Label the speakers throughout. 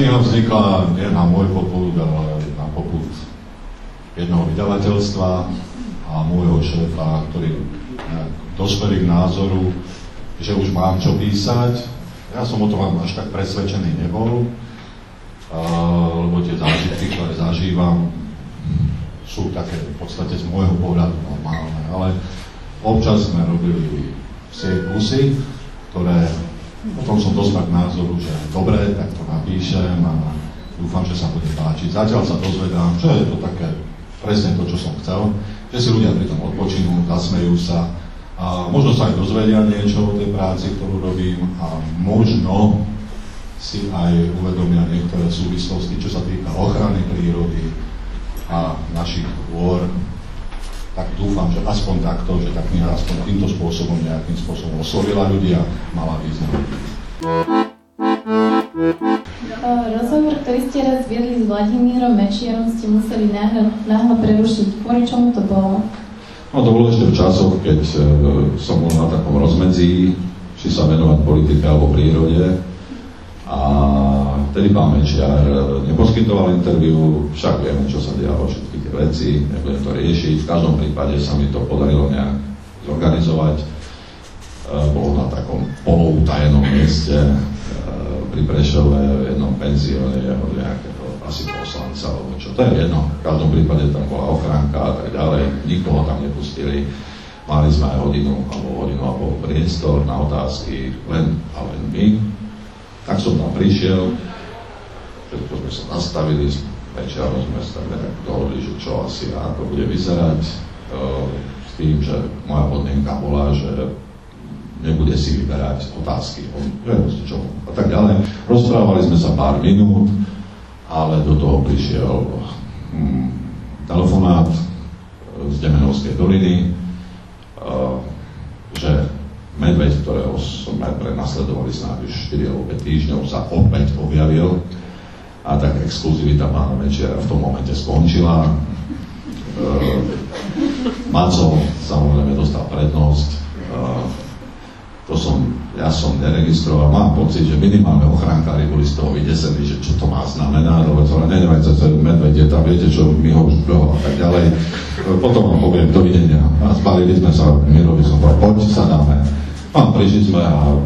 Speaker 1: kniha vznikla nie na môj poput, ale na poput jedného vydavateľstva a môjho šéfa, ktorý dospeli k názoru, že už mám čo písať. Ja som o tom až tak presvedčený nebol, lebo tie zážitky, ktoré zažívam, sú také v podstate z môjho pohľadu normálne, ale občas sme robili tie kusy, ktoré potom som dospel k názoru, že dobre, tak to napíšem a dúfam, že sa bude páčiť. Zatiaľ sa dozvedám, že je to také presne to, čo som chcel, že si ľudia pri tom odpočinú, zasmejú sa a možno sa aj dozvedia niečo o tej práci, ktorú robím a možno si aj uvedomia niektoré súvislosti, čo sa týka ochrany prírody a našich dôr tak dúfam, že aspoň takto, že tá kniha aspoň týmto spôsobom nejakým spôsobom oslovila ľudia, mala význam.
Speaker 2: Rozhovor, ktorý ste raz viedli s Vladimírom Mečiarom, ste museli náhle, náhle prerušiť. Kvôli čomu to bolo?
Speaker 1: No to bolo ešte v časoch, keď e, som bol na takom rozmedzi, či sa venovať politike alebo prírode. A vtedy pán Mečiar e, neposkytoval interviu, však vieme, čo sa dialo, všetky tie veci, nebudem to riešiť. V každom prípade sa mi to podarilo nejak zorganizovať. E, bolo na takom poloutajenom mieste e, pri Prešove v jednom penzióne jeho nejakého asi poslanca, alebo čo, to je jedno. V každom prípade tam bola ochránka a tak ďalej, nikoho tam nepustili. Mali sme aj hodinu alebo hodinu a priestor na otázky len a len my, tak som tam prišiel, všetko sme sa nastavili, večerom sme sa tak dohodli, že čo asi a ako bude vyzerať, e, s tým, že moja podmienka bola, že nebude si vyberať otázky o čo a tak ďalej. Rozprávali sme sa pár minút, ale do toho prišiel hm, telefonát z Demenovskej doliny, e, že medveď, ktorého sme prenasledovali snáď už 4 alebo 5 týždňov, sa opäť objavil a tak exkluzivita pána Mečiara v tom momente skončila. E, Maco samozrejme dostal prednosť. E, to som, ja som neregistroval, mám pocit, že minimálne ochránkári boli z toho vydesení, že čo to má znamená, lebo to nenevajte, to je tam, viete čo, my ho už a tak ďalej. Potom vám poviem, dovidenia. A spalili sme sa, Mirovi som povedal, poď sa dáme a prišli sme a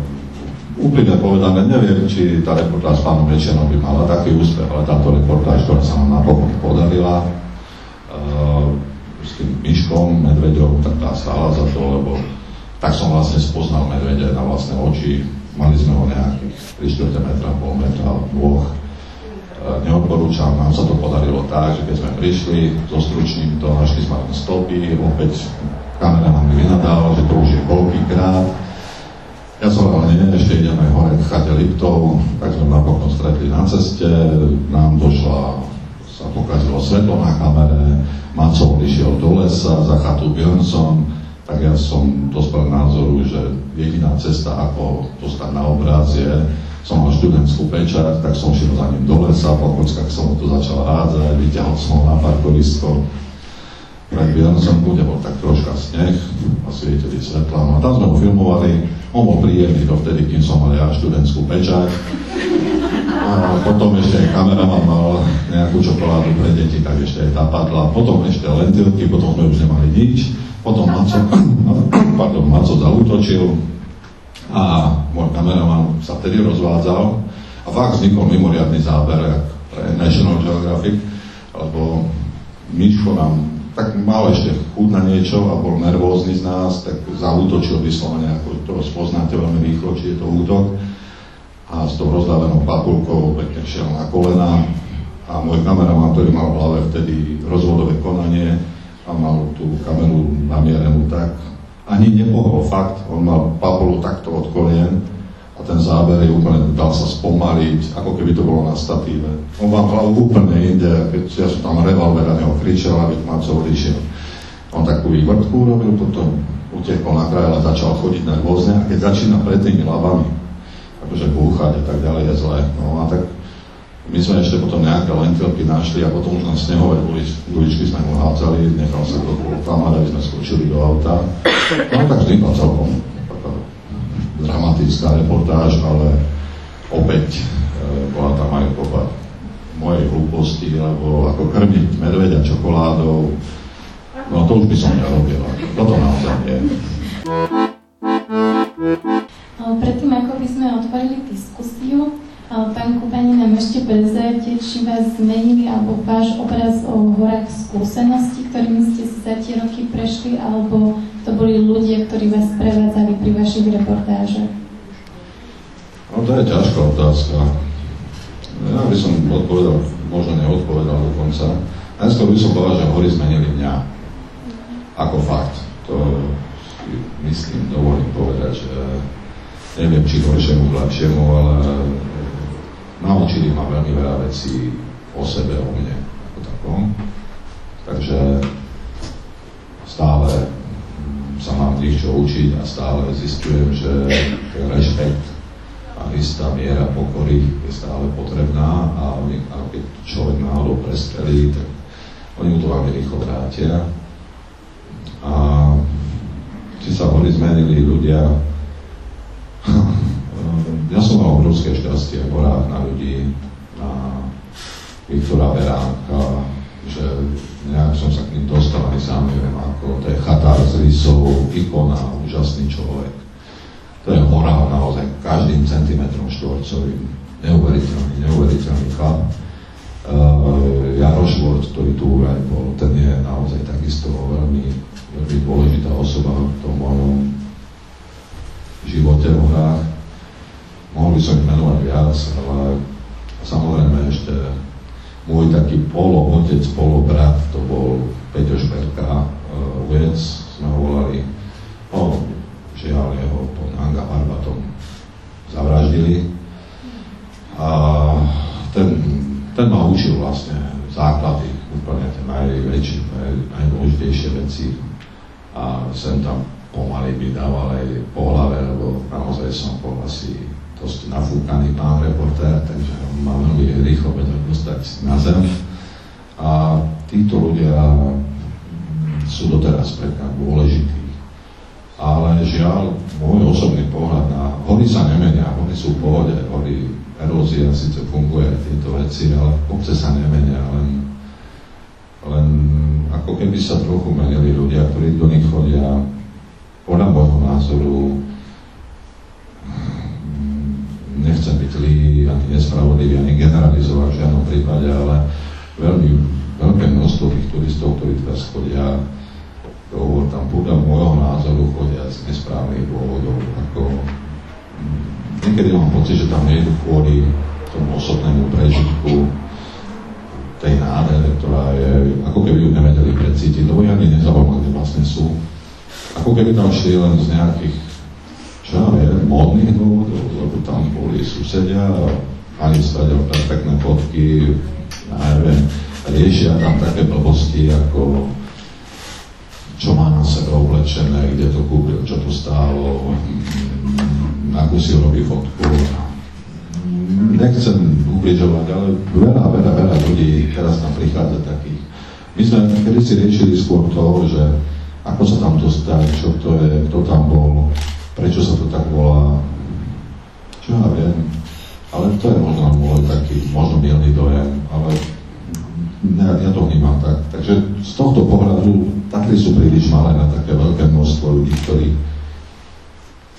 Speaker 1: úplne povedané, neviem, či tá reportáž s pánom Večerom by mala taký úspech, ale táto reportáž, ktorá sa nám napokon podarila, uh, s tým myškom, medveďom, tak tá stála za to, lebo tak som vlastne spoznal medvede na vlastné oči. Mali sme ho nejakých 3 4 metra, pol metra, dvoch. Uh, neodporúčam, nám sa to podarilo tak, že keď sme prišli, so stručným to našli sme stopy, opäť kamera nám vynadala, že to už je koľkýkrát, ja som ale nie, ešte ideme hore k chate tak sme napokon stretli na ceste, nám došla, sa pokazilo svetlo na kamere, Macov išiel do lesa za chatu Björnson, tak ja som dospel názoru, že jediná cesta, ako dostať na obraz je, som mal študentskú pečať, tak som šiel za ním do lesa, po kockách som ho tu začal hádzať, vyťahol som ho na parkovisko, pred Björnsonku, kde bol tak troška sneh a svietili svetla. No a tam sme ho filmovali, on bol príjemný dovtedy, kým som mal ja študentskú pečať. A potom ešte kameraman mal nejakú čokoládu pre deti, tak ešte aj tá padla. Potom ešte lentilky, potom sme už nemali nič. Potom Maco, pardon, Maco zautočil a môj kameraman sa vtedy rozvádzal a fakt vznikol mimoriadný záber pre National Geographic, lebo Miško nám tak mal ešte chud na niečo a bol nervózny z nás, tak zautočil vyslovene, ako to spoznáte veľmi rýchlo, či je to útok. A s tou rozdávenou papulkou pekne šiel na kolena a môj kameraman, ktorý mal v hlave vtedy rozvodové konanie a mal tú kameru namierenú tak, ani nepohol fakt, on mal papulu takto od kolien a ten záber je úplne, dal sa spomaliť, ako keby to bolo na statíve. On vám hlavu úplne inde, keď ja som tam revolver a neho kričal, aby Maco odišiel. On takú vývrtku urobil, potom utekol na kraj, ale začal chodiť nervózne a keď začína pred tými labami, akože búchať a tak ďalej je zlé. No a tak my sme ešte potom nejaké lentilky našli a potom už na snehové ulič, uličky sme mu hádzali, nechal sa to klamať, aby sme skočili do auta. No tak vznikla celkom dramatická reportáž, ale opäť e, bola tam aj kopa mojej hlúposti, alebo ako krmiť medveďa čokoládou. No to už by som nerobil. Toto naozaj nie.
Speaker 2: Predtým, ako by sme otvorili diskusiu, pán Kubaní nám ešte prezrajte, či vás zmenili alebo váš obraz o horách skúsenosti, ktorými ste si za tie roky prešli, alebo to boli ľudia, ktorí vás prevádzali pri vašich reportážach?
Speaker 1: No to je ťažká otázka. Ja by som odpovedal, možno neodpovedal dokonca. Najskôr by som povedal, že hory zmenili mňa. Ako fakt. To myslím, dovolím povedať, že neviem, či horšiemu, lepšiemu, ale naučili ma veľmi veľa vecí o sebe, o mne, ako takom. Takže stále sa mám tých čo učiť a stále zistujem, že rešpekt a istá miera pokory je stále potrebná a, oni, a keď človek náhodou prestrelí, tak oni mu to veľmi rýchlo vrátia. A či sa boli zmenili ľudia, mal obrovské šťastie v horách na ľudí, na Viktora Veránka, že nejak som sa k ním dostal, ani sám neviem ako, to je chatár z rysov, ikona, úžasný človek. To je hora naozaj každým centimetrom štvorcovým. Neuveriteľný, neuveriteľný chlap. Uh, Jaro Švort, ktorý tu aj bol, ten je naozaj takisto veľmi, veľmi dôležitá osoba v tom mojom živote v horách. Mohol by som ich menovať viac, ale samozrejme ešte môj taký polo otec, polo brat, to bol Peťo Šperka, vec, sme ho volali, no, žiaľ jeho pod Anga Parbatom zavraždili. A ten, ten ma učil vlastne základy, úplne tie najväčšie, naj, najdôležitejšie veci. A sem tam pomaly mi dával aj po hlave, lebo naozaj som bol asi dosť nafúkaný pán reportér, takže on ma veľmi rýchlo vedel dostať na zem. A títo ľudia sú doteraz pre dôležití. Ale žiaľ, môj osobný pohľad na hory sa nemenia, hory sú v pohode, hory, erózia síce funguje, tieto veci, ale obce sa nemenia, len, len ako keby sa trochu menili ľudia, ktorí do nich chodia, podľa môjho názoru, zlý, ani nespravodlivý, ani generalizovať v žiadnom prípade, ale veľmi veľké množstvo tých turistov, ktorí teraz chodia, to tam podľa môjho názoru chodia z nesprávnych dôvodov. Ako, mm, niekedy mám pocit, že tam nejdu kvôli tomu osobnému prežitku tej nádhere, ktorá je, ako keby ju nevedeli precítiť, lebo ja ani nezaujímam, kde vlastne sú. Ako keby tam šli len z nejakých čo ja viem, modných dôvodov, tam boli susedia a ani stadiel perfektné fotky, ja neviem, riešia tam také blbosti ako čo má na sebe oblečené, kde to kúpil, čo to stálo, akú si robí fotku. Nechcem ubližovať, ale veľa, veľa, veľa ľudí teraz tam prichádza takých. My sme kedy si riešili skôr to, že ako sa tam dostať, čo to je, kto tam bol, prečo sa to tak volá, čo ja viem. Ale to je možno môj taký, možno milný dojem, ale ja, ja to vnímam tak. Takže z tohto pohľadu Tatry sú príliš malé na také veľké množstvo ľudí, ktorí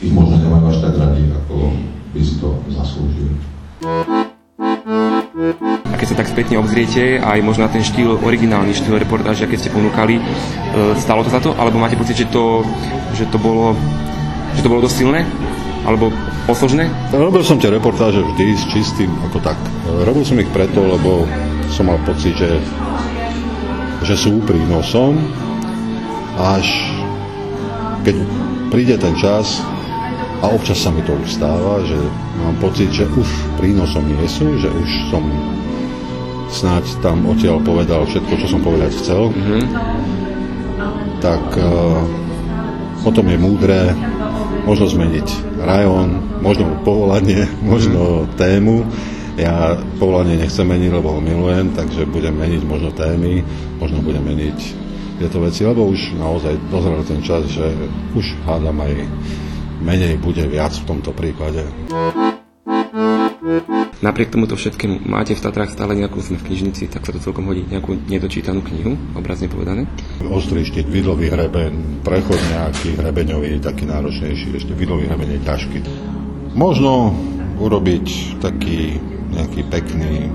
Speaker 1: ich možno nemajú až tak radi, ako by si to zaslúžili.
Speaker 3: Keď sa tak spätne obzriete, aj možno na ten štýl, originálny štýl reportáža, keď ste ponúkali, e, stalo to za to? Alebo máte pocit, že to, že to bolo že to bolo dosť silné? Alebo posložné?
Speaker 4: Robil som tie reportáže vždy s čistým, ako tak. Robil som ich preto, lebo som mal pocit, že, že sú prínosom. Až keď príde ten čas, a občas sa mi to už stáva, že mám pocit, že už prínosom nie sú, že už som snáď tam odtiaľ povedal všetko, čo som povedať chcel, mm-hmm. tak uh, potom je múdre možno zmeniť rajón, možno povolanie, možno tému. Ja povolanie nechcem meniť, lebo ho milujem, takže budem meniť možno témy, možno budem meniť tieto veci, lebo už naozaj dozrel ten čas, že už hádam aj menej bude viac v tomto prípade.
Speaker 3: Napriek tomuto všetkému máte v Tatrách stále nejakú, sme v knižnici, tak sa to celkom hodí, nejakú nedočítanú knihu, obrazne povedané?
Speaker 1: Ostrý štít, vidlový hreben, prechod nejaký hrebeňový, taký náročnejší, ešte vidlový hreben je ťažký. Možno urobiť taký nejaký pekný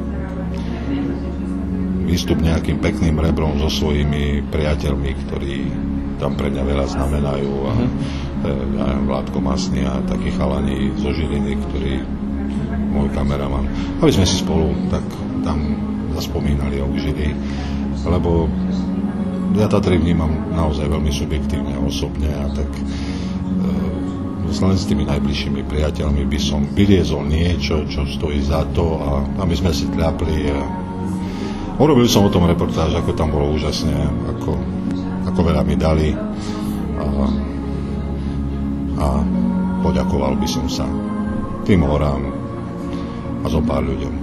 Speaker 1: výstup nejakým pekným rebrom so svojimi priateľmi, ktorí tam pre mňa veľa znamenajú a mm. ja Vládko Masný a takí chalani zo Žiliny, ktorí môj kameraman, aby sme si spolu tak tam zaspomínali a užili, lebo ja Tatry vnímam naozaj veľmi subjektívne a osobne a tak e, len s tými najbližšími priateľmi by som vyliezol niečo, čo stojí za to a, a my sme si tľapli a urobil som o tom reportáž, ako tam bolo úžasne, ako, ako veľa mi dali a, a poďakoval by som sa tým horám a zo pár ľuďom.